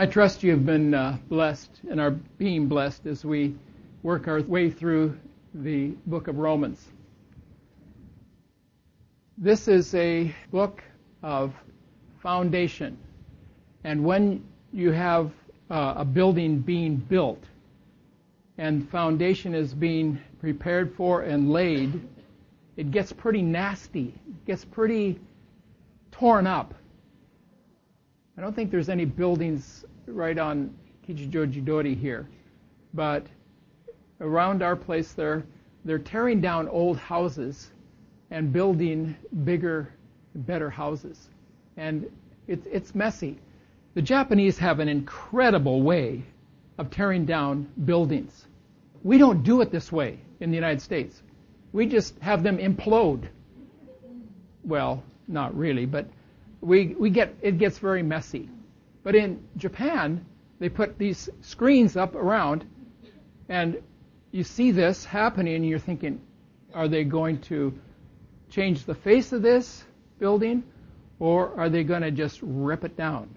I trust you have been uh, blessed and are being blessed as we work our way through the book of Romans. This is a book of foundation. And when you have uh, a building being built and foundation is being prepared for and laid, it gets pretty nasty. It gets pretty torn up. I don't think there's any buildings right on Kijijojidori here, but around our place there, they're tearing down old houses and building bigger, better houses. And it, it's messy. The Japanese have an incredible way of tearing down buildings. We don't do it this way in the United States. We just have them implode. Well, not really, but we, we get, it gets very messy. But in Japan, they put these screens up around, and you see this happening, and you're thinking, are they going to change the face of this building, or are they going to just rip it down?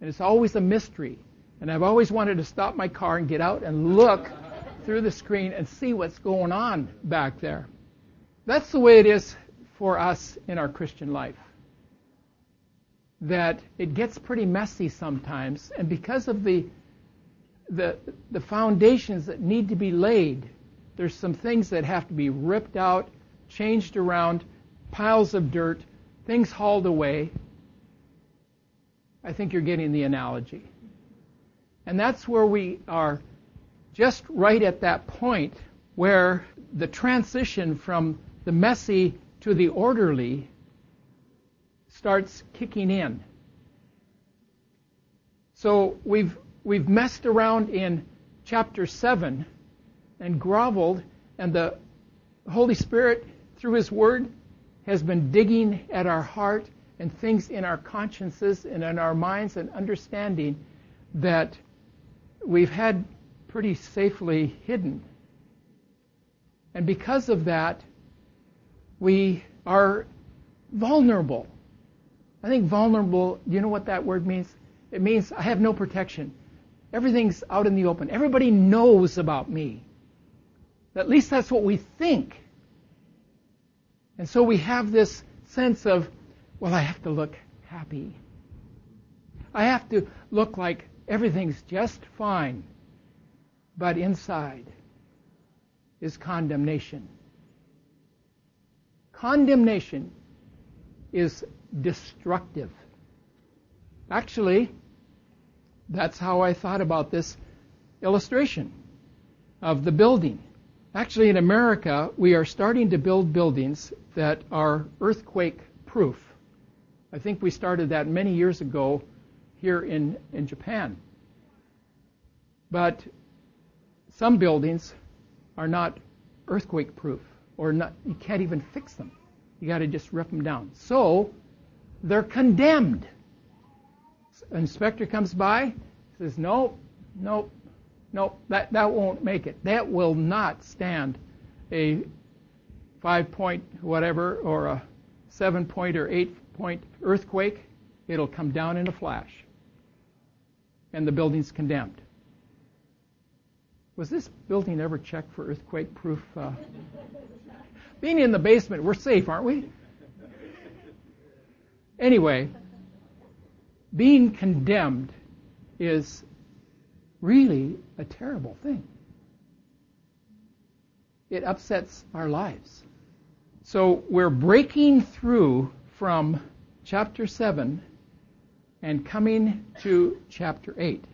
And it's always a mystery. And I've always wanted to stop my car and get out and look through the screen and see what's going on back there. That's the way it is for us in our Christian life. That it gets pretty messy sometimes, and because of the the the foundations that need to be laid, there's some things that have to be ripped out, changed around, piles of dirt, things hauled away. I think you're getting the analogy. And that's where we are just right at that point where the transition from the messy to the orderly starts kicking in. So we've we've messed around in chapter 7 and groveled and the Holy Spirit through his word has been digging at our heart and things in our consciences and in our minds and understanding that we've had pretty safely hidden. And because of that, we are vulnerable. I think vulnerable, you know what that word means? It means I have no protection. Everything's out in the open. Everybody knows about me. At least that's what we think. And so we have this sense of, well, I have to look happy. I have to look like everything's just fine. But inside is condemnation. Condemnation is destructive. Actually, that's how I thought about this illustration of the building. Actually, in America, we are starting to build buildings that are earthquake proof. I think we started that many years ago here in, in Japan. But some buildings are not earthquake proof or not, you can't even fix them. You got to just rip them down. So they're condemned. Inspector comes by, says, "Nope, nope, nope, that that won't make it. That will not stand a five point whatever or a seven point or eight point earthquake. It'll come down in a flash, and the building's condemned." Was this building ever checked for earthquake proof? Uh, being in the basement, we're safe, aren't we? Anyway, being condemned is really a terrible thing. It upsets our lives. So we're breaking through from chapter 7 and coming to chapter 8.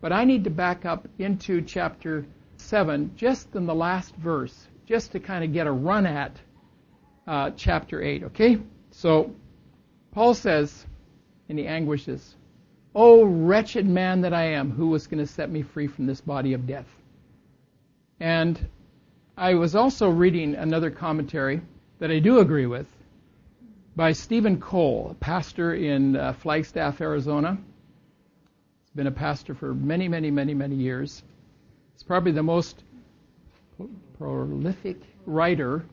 But I need to back up into chapter 7, just in the last verse, just to kind of get a run at uh, chapter 8, okay? So, Paul says, and he anguishes, Oh, wretched man that I am, who was going to set me free from this body of death? And I was also reading another commentary that I do agree with by Steven Cole, a pastor in uh, Flagstaff, Arizona. He's been a pastor for many, many, many, many years. He's probably the most prolific writer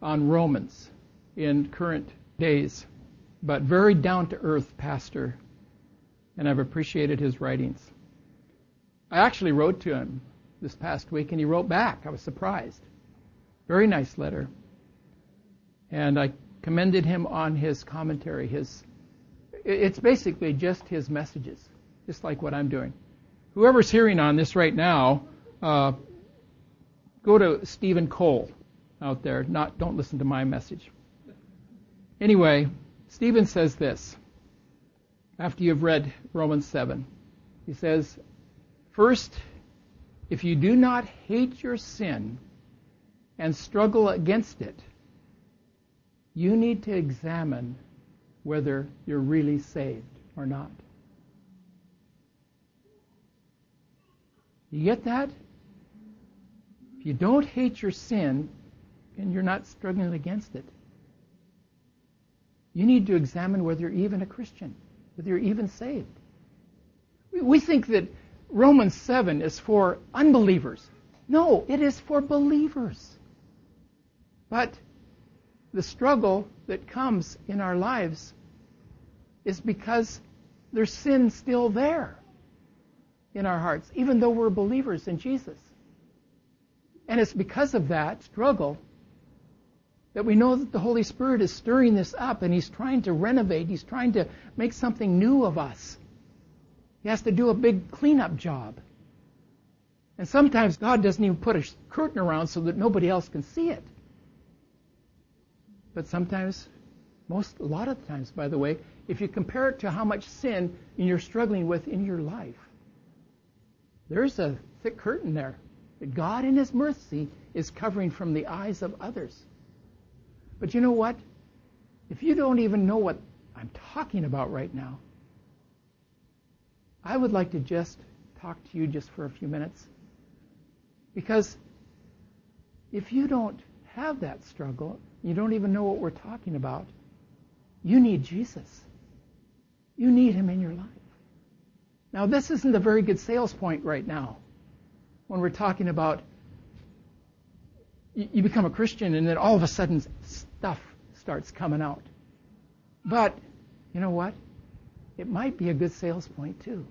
on Romans in current days, but very down to earth pastor. and I've appreciated his writings. I actually wrote to him this past week, and he wrote back. I was surprised. Very nice letter. And I commended him on his commentary. His, it's basically just his messages, just like what I'm doing. Whoever's hearing on this right now, uh, go to Steven Cole out there. Not, don't listen to my message. Anyway, Steven says this after you've read Romans 7. He says, First, if you do not hate your sin and struggle against it, you need to examine whether you're really saved or not. You get that? If you don't hate your sin and you're not struggling against it, you need to examine whether you're even a Christian, whether you're even saved. We think that Romans 7 is for unbelievers. No, it is for believers. But the struggle that comes in our lives is because there's sin still there in our hearts, even though we're believers in Jesus. And it's because of that struggle that we know that the Holy Spirit is stirring this up and He's trying to renovate, He's trying to make something new of us. He has to do a big cleanup job. And sometimes God doesn't even put a curtain around so that nobody else can see it. But sometimes, most, a lot of times, by the way, if you compare it to how much sin you're struggling with in your life, there's a thick curtain there that God, in His mercy, is covering from the eyes of others. But you know what? If you don't even know what I'm talking about right now, I would like to just talk to you just for a few minutes. Because if you don't have that struggle, you don't even know what we're talking about, you need Jesus. You need Him in your life. Now, this isn't a very good sales point right now when we're talking about you become a Christian and then all of a sudden stuff starts coming out. But, you know what? It might be a good sales point too.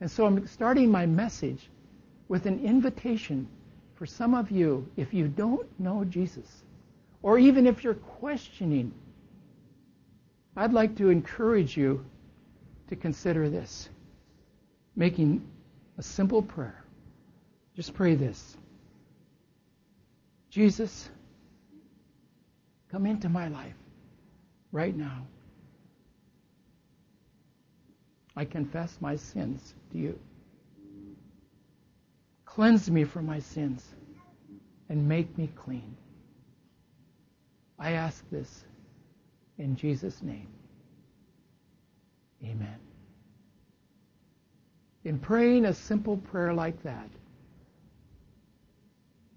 And so I'm starting my message with an invitation for some of you, if you don't know Jesus, or even if you're questioning, I'd like to encourage you to consider this. Making a simple prayer. Just pray this Jesus, come into my life right now. I confess my sins to you. Cleanse me from my sins and make me clean. I ask this in Jesus' name. Amen. In praying a simple prayer like that,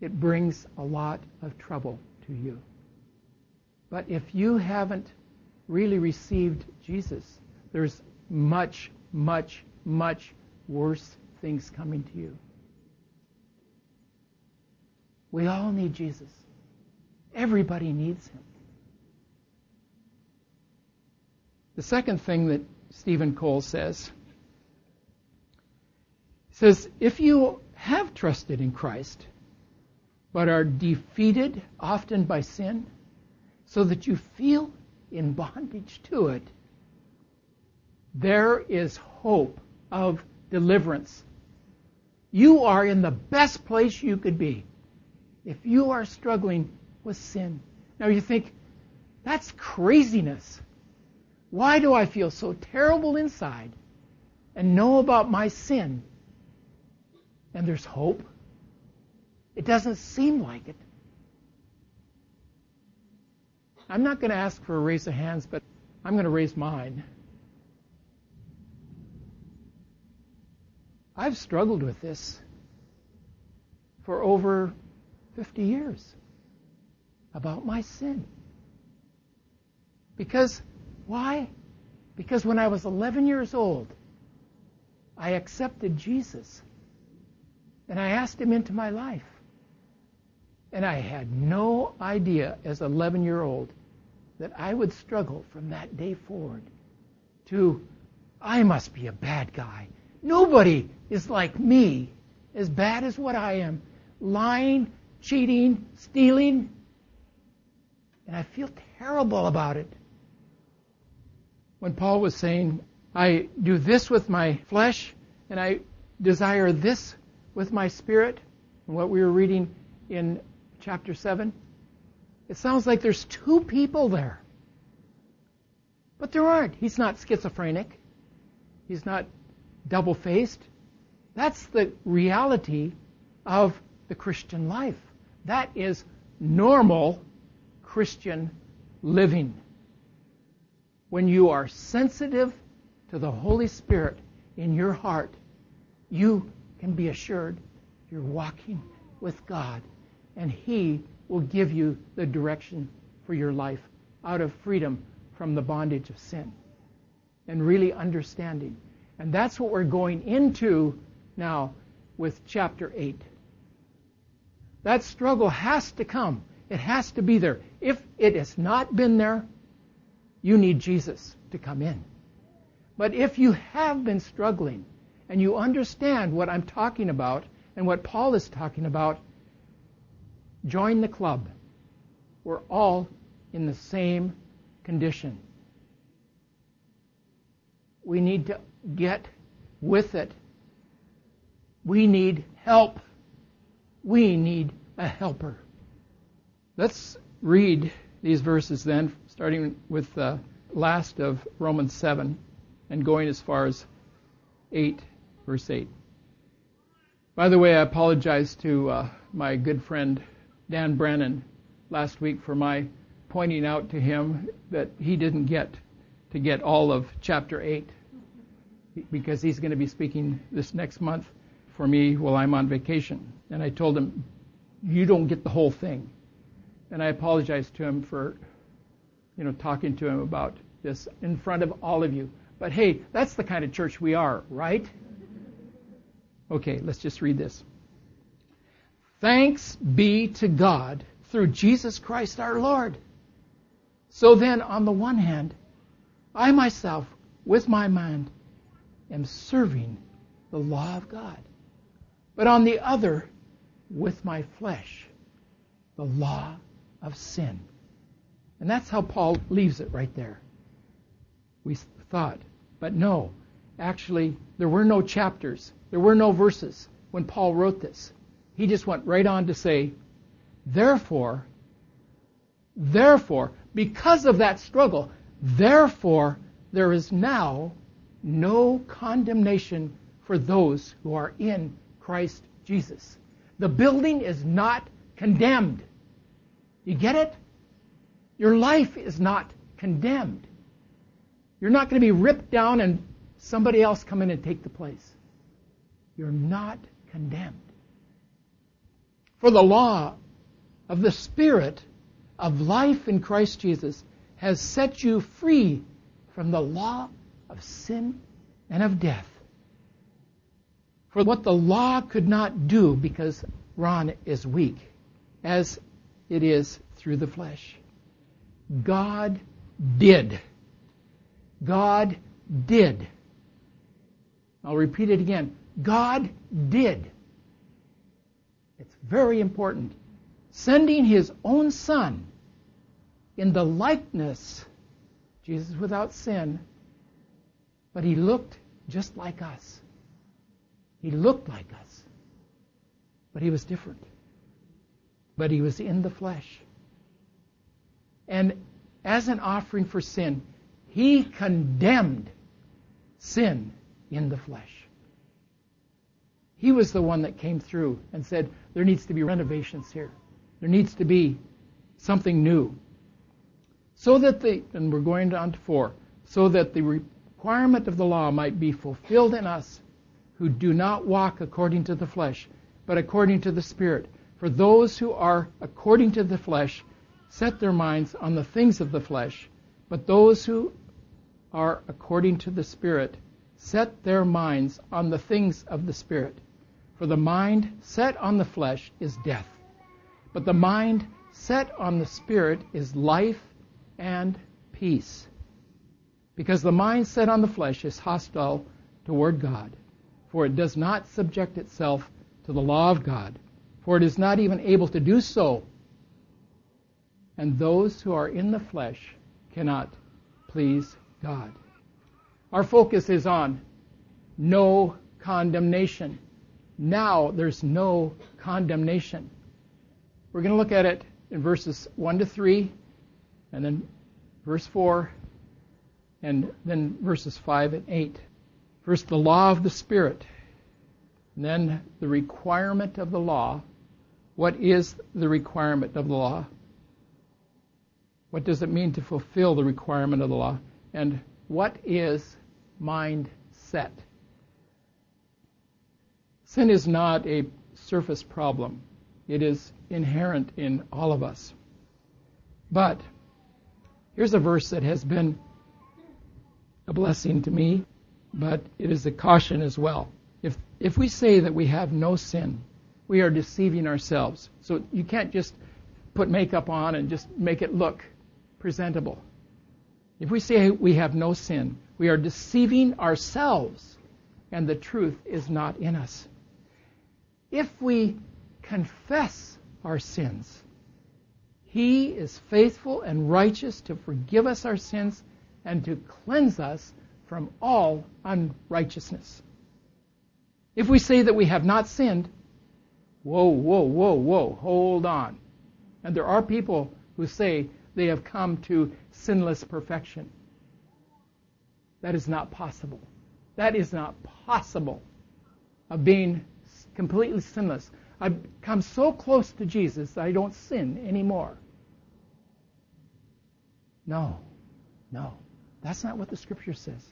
it brings a lot of trouble to you. But if you haven't really received Jesus, there's much, much, much worse things coming to you. We all need Jesus. Everybody needs him. The second thing that Steven Cole says says if you have trusted in Christ but are defeated often by sin so that you feel in bondage to it there is hope of deliverance. You are in the best place you could be if you are struggling with sin. Now you think, that's craziness. Why do I feel so terrible inside and know about my sin? And there's hope. It doesn't seem like it. I'm not going to ask for a raise of hands, but I'm going to raise mine. I've struggled with this for over 50 years about my sin. Because, why? Because when I was 11 years old, I accepted Jesus and I asked him into my life. And I had no idea as an 11 year old that I would struggle from that day forward to I must be a bad guy. Nobody is like me, as bad as what I am. Lying, cheating, stealing. And I feel terrible about it. When Paul was saying, I do this with my flesh, and I desire this with my spirit, and what we were reading in chapter 7, it sounds like there's two people there. But there aren't. He's not schizophrenic. He's not double faced. That's the reality of the Christian life. That is normal Christian living. When you are sensitive to the Holy Spirit in your heart, you can be assured you're walking with God and He will give you the direction for your life out of freedom from the bondage of sin and really understanding. And that's what we're going into now with chapter 8. That struggle has to come. It has to be there. If it has not been there, you need Jesus to come in. But if you have been struggling and you understand what I'm talking about and what Paul is talking about, join the club. We're all in the same condition. We need to get with it. We need help. We need a helper. Let's read these verses then, starting with the last of Romans 7 and going as far as 8, verse 8. By the way, I apologize to uh, my good friend Dan Brennan last week for my pointing out to him that he didn't get to get all of chapter 8 because he's going to be speaking this next month for me while I'm on vacation. And I told him, You don't get the whole thing. And I apologized to him for, you know, talking to him about this in front of all of you. But hey, that's the kind of church we are, right? Okay, let's just read this. Thanks be to God through Jesus Christ our Lord. So then, on the one hand, I myself, with my mind, am serving the law of God. But on the other, with my flesh, the law of sin. And that's how Paul leaves it right there. We thought, but no, actually, there were no chapters, there were no verses when Paul wrote this. He just went right on to say, therefore, therefore, because of that struggle, therefore, there is now no condemnation for those who are in Christ Jesus. The building is not condemned. You get it? Your life is not condemned. You're not going to be ripped down and somebody else come in and take the place. You're not condemned. For the law of the Spirit of life in Christ Jesus has set you free from the law of sin and of death. For what the law could not do because Ron is weak, as it is through the flesh, God did. God did. I'll repeat it again. God did. Very important. Sending his own son in the likeness, Jesus without sin, but he looked just like us. He looked like us. But he was different. But he was in the flesh. And as an offering for sin, he condemned sin in the flesh. He was the one that came through and said, there needs to be renovations here. There needs to be something new. So that the, and we're going on to four, so that the requirement of the law might be fulfilled in us who do not walk according to the flesh, but according to the Spirit. For those who are according to the flesh set their minds on the things of the flesh, but those who are according to the Spirit set their minds on the things of the Spirit. For the mind set on the flesh is death, but the mind set on the Spirit is life and peace Because the mind set on the flesh is hostile toward God, for it does not subject itself to the law of God, for it is not even able to do so. And those who are in the flesh cannot please God. Our focus is on no condemnation. Now there's no condemnation. We're going to look at it in verses 1 to 3, and then verse 4, and then verses 5 and 8. First, the law of the Spirit, and then the requirement of the law. What is the requirement of the law? What does it mean to fulfill the requirement of the law? And what is mindset? Sin is not a surface problem. It is inherent in all of us. But here's a verse that has been a blessing to me, but it is a caution as well. If if we say that we have no sin, we are deceiving ourselves. So you can't just put makeup on and just make it look presentable. If we say we have no sin, we are deceiving ourselves, and the truth is not in us. If we confess our sins, He is faithful and righteous to forgive us our sins and to cleanse us from all unrighteousness. If we say that we have not sinned, whoa, whoa, whoa, whoa, hold on. And there are people who say they have come to sinless perfection. That is not possible. That is not possible of being completely sinless. I've come so close to Jesus I don't sin anymore. No, no. That's not what the scripture says.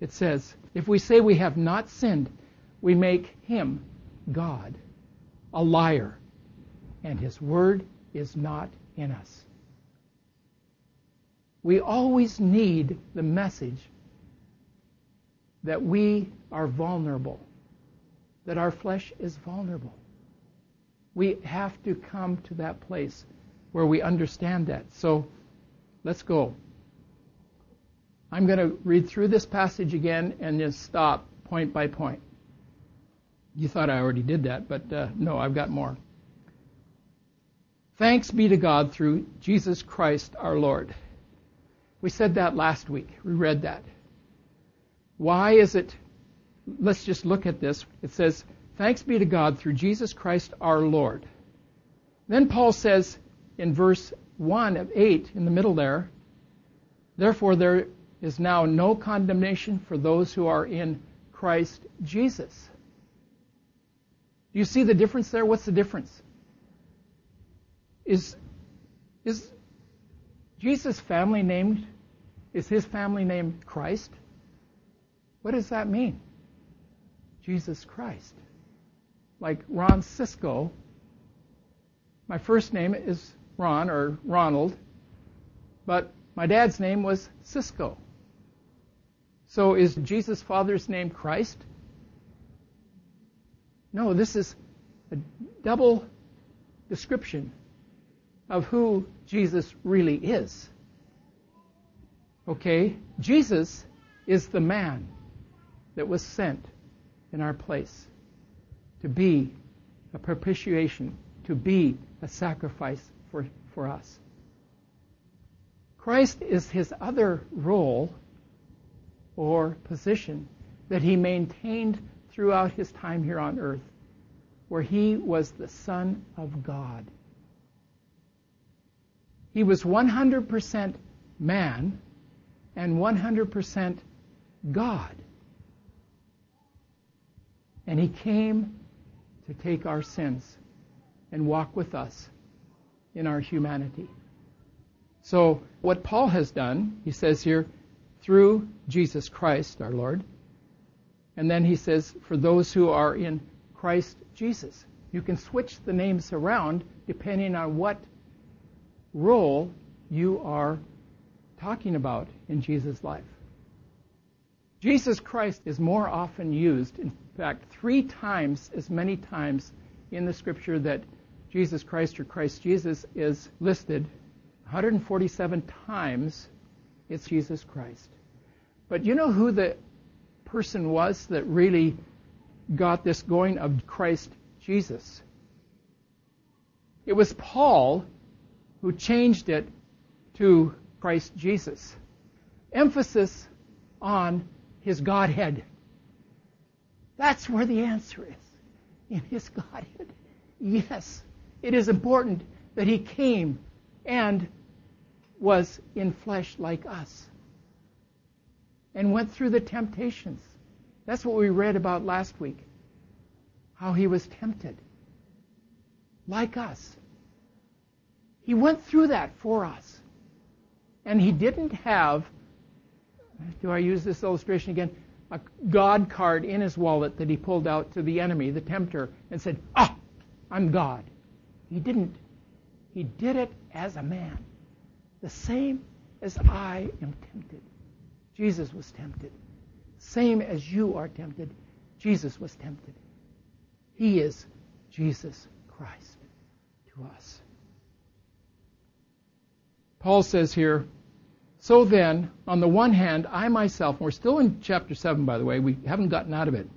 It says, if we say we have not sinned, we make him, God, a liar, and his word is not in us. We always need the message that we are vulnerable, that our flesh is vulnerable. We have to come to that place where we understand that. So let's go. I'm going to read through this passage again and just stop point by point. You thought I already did that, but uh, no, I've got more. Thanks be to God through Jesus Christ our Lord. We said that last week. We read that. Why is it? Let's just look at this. It says, Thanks be to God through Jesus Christ our Lord. Then Paul says in verse 1 of 8, in the middle there, Therefore there is now no condemnation for those who are in Christ Jesus. Do you see the difference there? What's the difference? Is, is Jesus' family named, is his family named Christ? What does that mean? Jesus Christ like Ron Cisco. My first name is Ron or Ronald, but my dad's name was Cisco. So is Jesus' father's name Christ? No, this is a double description of who Jesus really is. Okay? Jesus is the man that was sent in our place to be a propitiation, to be a sacrifice for, for us. Christ is his other role or position that he maintained throughout his time here on earth, where he was the Son of God. He was 100% man and 100% God. And he came to take our sins and walk with us in our humanity. So, what Paul has done, he says here, through Jesus Christ our Lord, and then he says, for those who are in Christ Jesus. You can switch the names around depending on what role you are talking about in Jesus' life. Jesus Christ is more often used, in fact, three times as many times in the scripture that Jesus Christ or Christ Jesus is listed. 147 times it's Jesus Christ. But you know who the person was that really got this going of Christ Jesus? It was Paul who changed it to Christ Jesus. Emphasis on his Godhead. That's where the answer is. In his Godhead. Yes, it is important that he came and was in flesh like us and went through the temptations. That's what we read about last week. How he was tempted like us. He went through that for us. And he didn't have, do I use this illustration again? A God card in his wallet that he pulled out to the enemy, the tempter, and said, Ah, I'm God. He didn't. He did it as a man. The same as I am tempted. Jesus was tempted. Same as you are tempted. Jesus was tempted. He is Jesus Christ to us. Paul says here, so then, on the one hand, I myself, we're still in chapter 7, by the way, we haven't gotten out of it,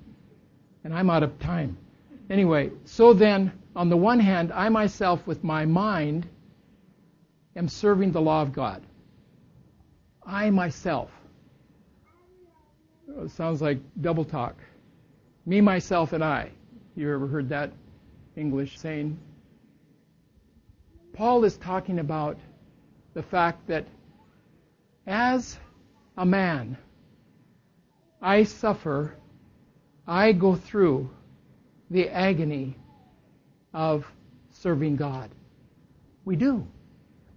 and I'm out of time. Anyway, so then, on the one hand, I myself, with my mind, am serving the law of God. I myself. It sounds like double talk. Me, myself, and I. You ever heard that English saying? Paul is talking about the fact that as a man, I suffer, I go through the agony of serving God. We do.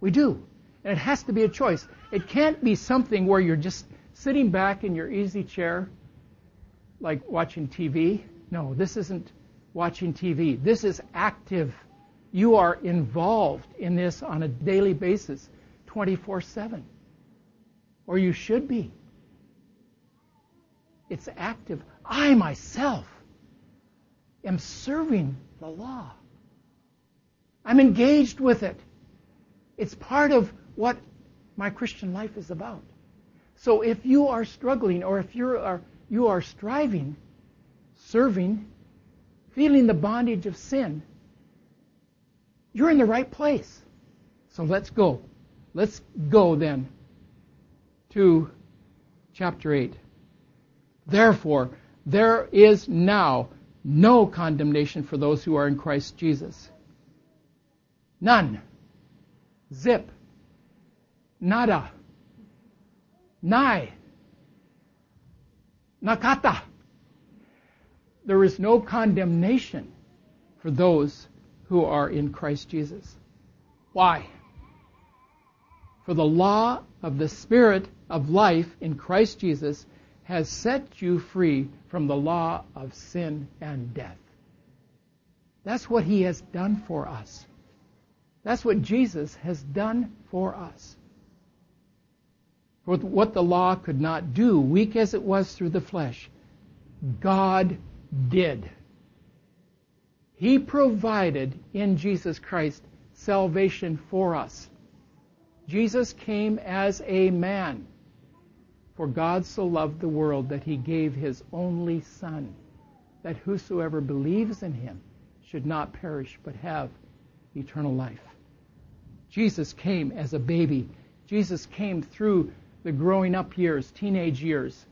We do. And it has to be a choice. It can't be something where you're just sitting back in your easy chair, like watching TV. No, this isn't watching TV. This is active. You are involved in this on a daily basis. 24 7. Or you should be. It's active. I myself am serving the law. I'm engaged with it. It's part of what my Christian life is about. So if you are struggling or if you are, you are striving, serving, feeling the bondage of sin, you're in the right place. So let's go. Let's go then to chapter 8. Therefore, there is now no condemnation for those who are in Christ Jesus. None. Zip. Nada. Nai. Nakata. There is no condemnation for those who are in Christ Jesus. Why? For the law of the Spirit of life in Christ Jesus has set you free from the law of sin and death. That's what He has done for us. That's what Jesus has done for us. For what the law could not do, weak as it was through the flesh, God did. He provided in Jesus Christ salvation for us. Jesus came as a man. For God so loved the world that he gave his only Son, that whosoever believes in him should not perish but have eternal life. Jesus came as a baby. Jesus came through the growing up years, teenage years,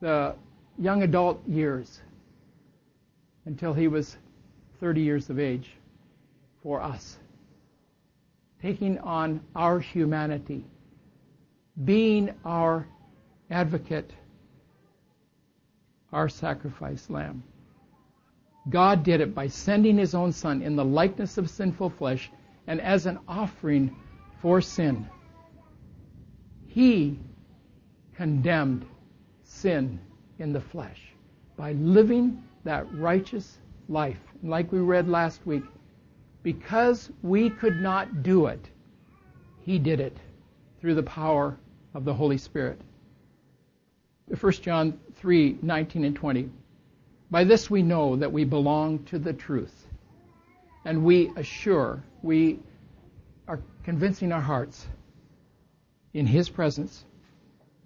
the young adult years, until he was 30 years of age for us taking on our humanity, being our advocate, our sacrifice lamb. God did it by sending his own son in the likeness of sinful flesh and as an offering for sin. He condemned sin in the flesh by living that righteous life. Like we read last week, because we could not do it, He did it through the power of the Holy Spirit. 1 John 3 19 and 20. By this we know that we belong to the truth, and we assure, we are convincing our hearts in His presence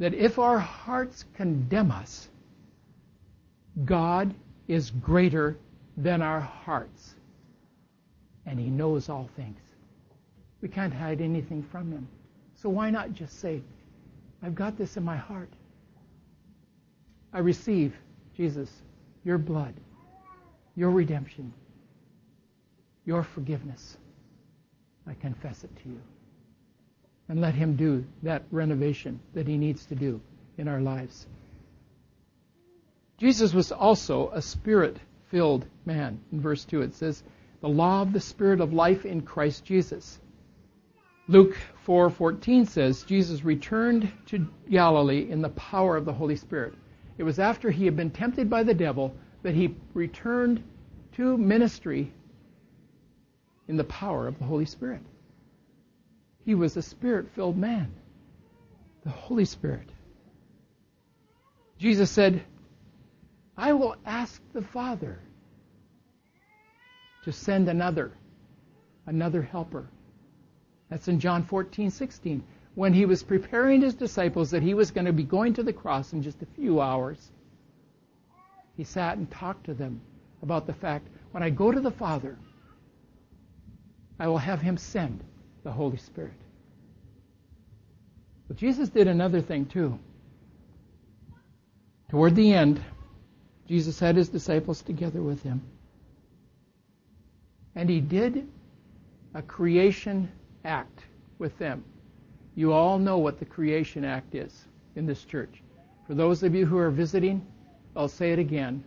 that if our hearts condemn us, God is greater than our hearts. And He knows all things. We can't hide anything from Him. So why not just say, I've got this in my heart. I receive, Jesus, your blood, your redemption, your forgiveness. I confess it to you. And let Him do that renovation that He needs to do in our lives. Jesus was also a spirit filled man. In verse 2, it says, The law of the Spirit of life in Christ Jesus. Luke 4:14 says Jesus returned to Galilee in the power of the Holy Spirit. It was after he had been tempted by the devil that he returned to ministry in the power of the Holy Spirit. He was a spirit-filled man. The Holy Spirit. Jesus said, I will ask the Father to send another, another helper. That's in John 14, 16. When he was preparing his disciples that he was going to be going to the cross in just a few hours, he sat and talked to them about the fact when I go to the Father, I will have him send the Holy Spirit. But Jesus did another thing too. Toward the end, Jesus had his disciples together with him. And he did a creation act with them. You all know what the creation act is in this church. For those of you who are visiting, I'll say it again.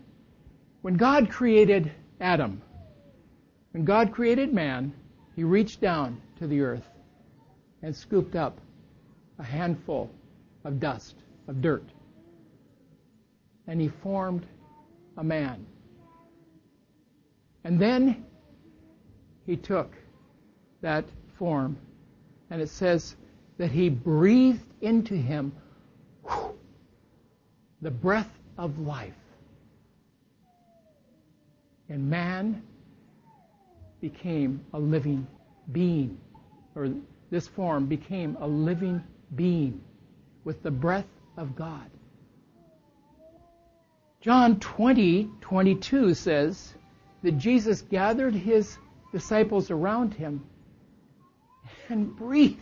When God created Adam, when God created man, he reached down to the earth and scooped up a handful of dust, of dirt. And he formed a man. And then he took that form, and it says that he breathed into him whew, the breath of life. And man became a living being, or this form became a living being with the breath of God. John 20, 22 says that Jesus gathered his disciples around him and breathed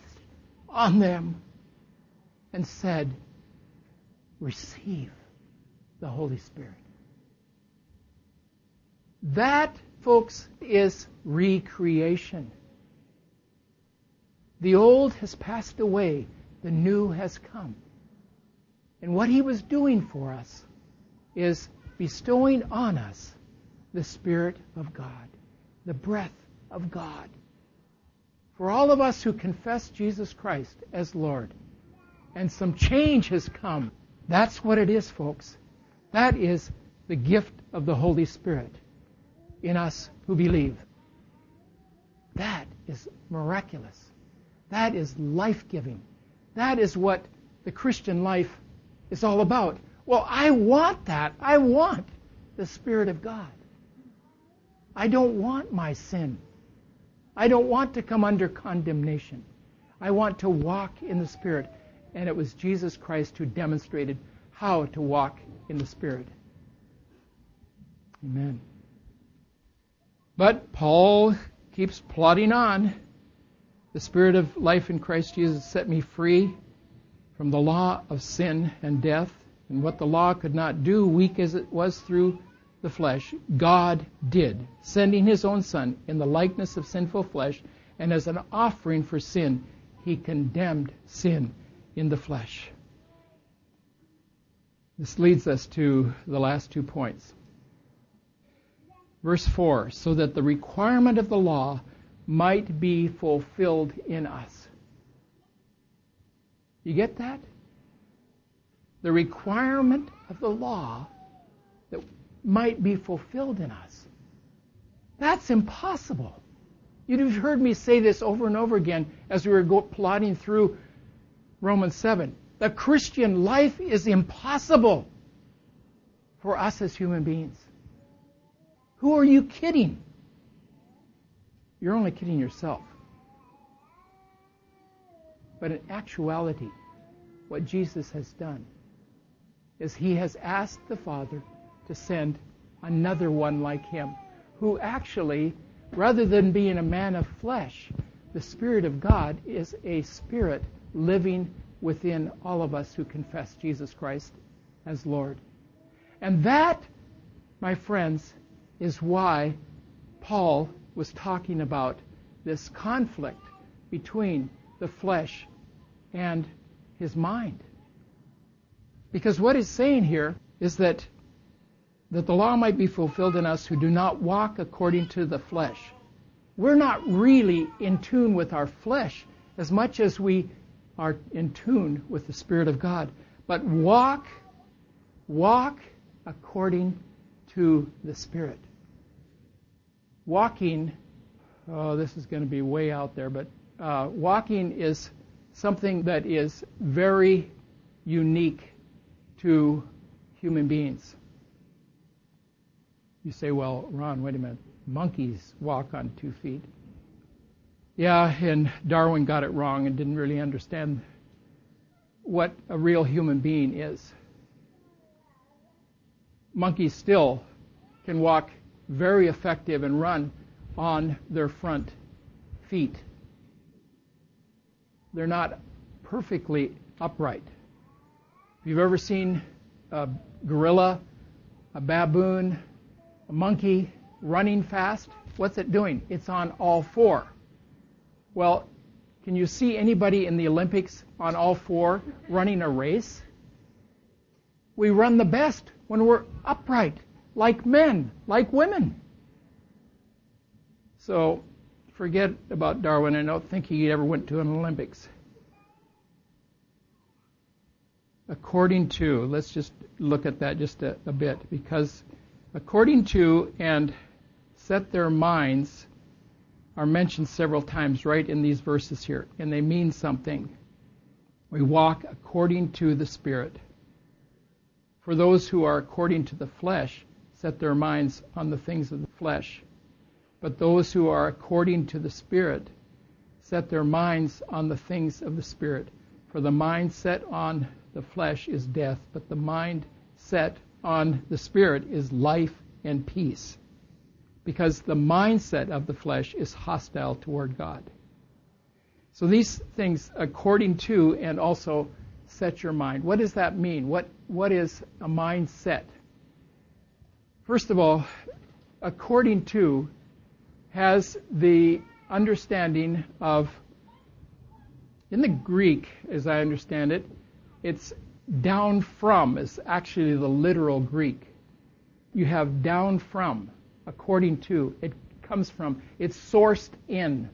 on them and said, Receive the Holy Spirit. That, folks, is recreation. The old has passed away, the new has come. And what he was doing for us is bestowing on us the Spirit of God, the breath of God. For all of us who confess Jesus Christ as Lord, and some change has come, that's what it is, folks. That is the gift of the Holy Spirit in us who believe. That is miraculous. That is life giving. That is what the Christian life is all about. Well, I want that. I want the Spirit of God. I don't want my sin. I don't want to come under condemnation. I want to walk in the Spirit. And it was Jesus Christ who demonstrated how to walk in the Spirit. Amen. But Paul keeps plodding on. The Spirit of life in Christ Jesus set me free from the law of sin and death and what the law could not do, weak as it was through the flesh, God did, sending his own Son in the likeness of sinful flesh, and as an offering for sin, he condemned sin in the flesh. This leads us to the last two points. Verse 4 so that the requirement of the law might be fulfilled in us. You get that? the requirement of the law might be fulfilled in us. That's impossible. You'd have heard me say this over and over again as we were plodding through Romans 7. The Christian life is impossible for us as human beings. Who are you kidding? You're only kidding yourself. But in actuality, what Jesus has done is he has asked the Father to send another one like him, who actually, rather than being a man of flesh, the Spirit of God is a spirit living within all of us who confess Jesus Christ as Lord. And that, my friends, is why Paul was talking about this conflict between the flesh and his mind. Because what he's saying here is that that the law might be fulfilled in us who do not walk according to the flesh. We're not really in tune with our flesh as much as we are in tune with the Spirit of God. But walk, walk according to the Spirit. Walking, oh, this is going to be way out there, but uh, walking is something that is very unique to human beings. You say, well, Ron, wait a minute. Monkeys walk on two feet. Yeah, and Darwin got it wrong and didn't really understand what a real human being is. Monkeys still can walk very effective and run on their front feet. They're not perfectly upright. If you've ever seen a gorilla, a baboon, a monkey running fast, what's it doing? It's on all four. Well, can you see anybody in the Olympics on all four running a race? We run the best when we're upright, like men, like women. So forget about Darwin. I don't think he ever went to an Olympics. According to, let's just look at that just a, a bit, because according to and set their minds are mentioned several times right in these verses here, and they mean something. We walk according to the Spirit. For those who are according to the flesh set their minds on the things of the flesh, but those who are according to the Spirit set their minds on the things of the Spirit. For the mind set on the flesh is death, but the mind set on the Spirit is life and peace because the mindset of the flesh is hostile toward God. So these things, according to, and also set your mind. What does that mean? What what is a mindset? First of all, according to has the understanding of in the Greek, as I understand it, it's down from is actually the literal Greek. You have down from according to. It comes from, it's sourced in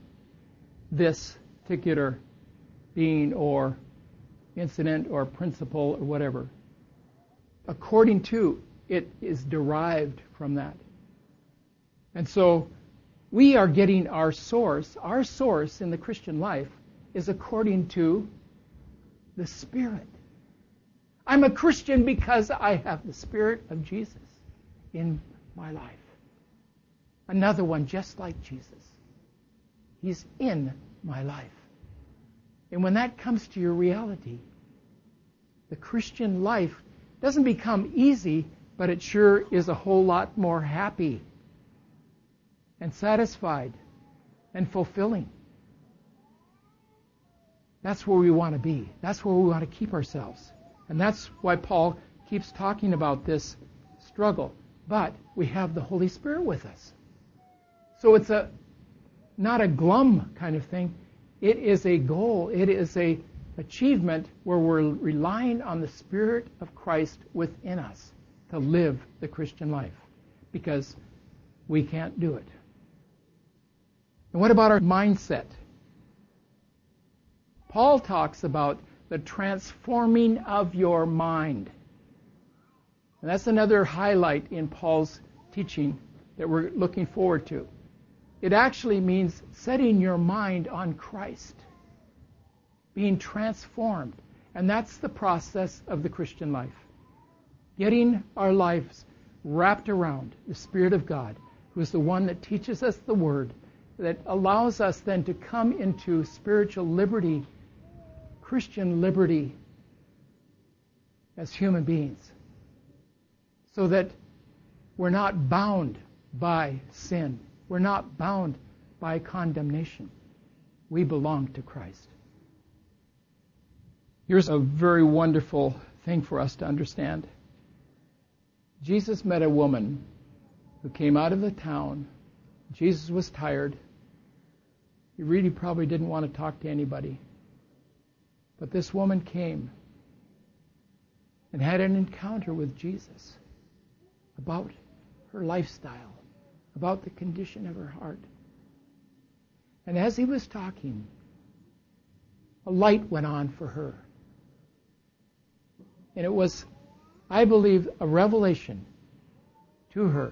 this particular being or incident or principle or whatever. According to, it is derived from that. And so we are getting our source. Our source in the Christian life is according to the Spirit. I'm a Christian because I have the Spirit of Jesus in my life another one just like Jesus. He's in my life. And when that comes to your reality, the Christian life doesn't become easy, but it sure is a whole lot more happy and satisfied and fulfilling. That's where we want to be. That's where we want to keep ourselves. And that's why Paul keeps talking about this struggle. But we have the Holy Spirit with us. So it's a not a glum kind of thing. It is a goal. It is a achievement where we're relying on the Spirit of Christ within us to live the Christian life because we can't do it. And what about our mindset? Paul talks about the transforming of your mind. And that's another highlight in Paul's teaching that we're looking forward to. It actually means setting your mind on Christ, being transformed. And that's the process of the Christian life. Getting our lives wrapped around the Spirit of God, who is the one that teaches us the Word, that allows us then to come into spiritual liberty, Christian liberty, as human beings so that we're not bound by sin. We're not bound by condemnation. We belong to Christ. Here's a very wonderful thing for us to understand. Jesus met a woman who came out of the town. Jesus was tired. He really probably didn't want to talk to anybody. But this woman came and had an encounter with Jesus about her lifestyle, about the condition of her heart. And as he was talking, a light went on for her. And it was, I believe, a revelation to her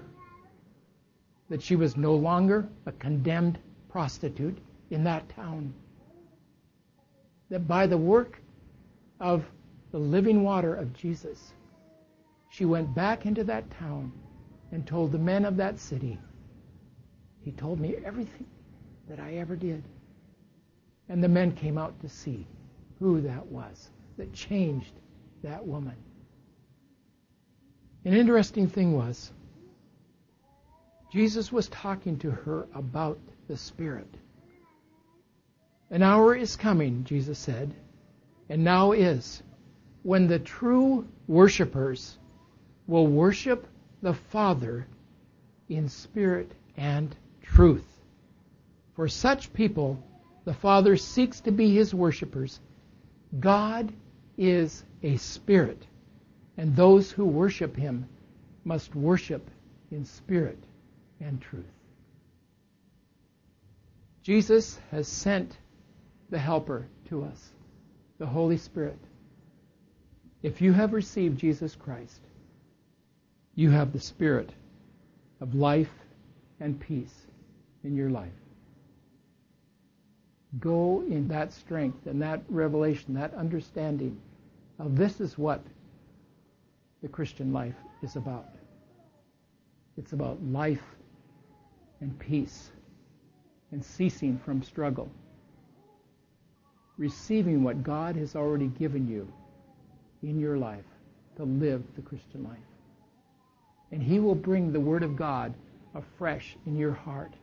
that she was no longer a condemned prostitute in that town. That by the work of the living water of Jesus, she went back into that town and told the men of that city, He told me everything that I ever did. And the men came out to see who that was that changed that woman. An interesting thing was, Jesus was talking to her about the Spirit. An hour is coming, Jesus said, and now is, when the true worshippers will worship the Father in spirit and truth. For such people, the Father seeks to be his worshippers. God is a spirit, and those who worship him must worship in spirit and truth. Jesus has sent the Helper to us, the Holy Spirit. If you have received Jesus Christ, you have the Spirit of life and peace in your life. Go in that strength and that revelation, that understanding of this is what the Christian life is about. It's about life and peace and ceasing from struggle. Receiving what God has already given you in your life to live the Christian life. And He will bring the Word of God afresh in your heart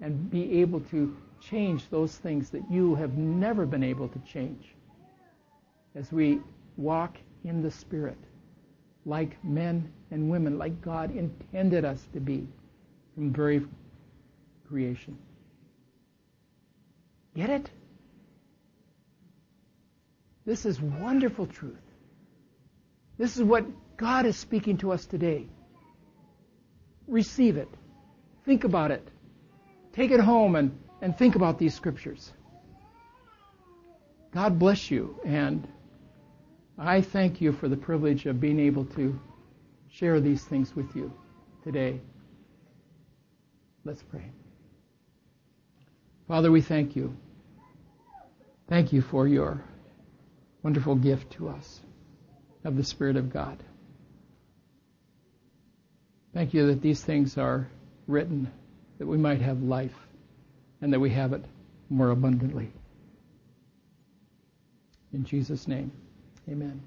and be able to change those things that you have never been able to change. As we walk in the Spirit, like men and women, like God intended us to be from very creation. Get it? This is wonderful truth. This is what God is speaking to us today. Receive it. Think about it. Take it home and, and think about these scriptures. God bless you, and I thank you for the privilege of being able to share these things with you today. Let's pray. Father, we thank you. Thank you for your wonderful gift to us of the Spirit of God. Thank you that these things are written that we might have life and that we have it more abundantly. In Jesus' name, amen.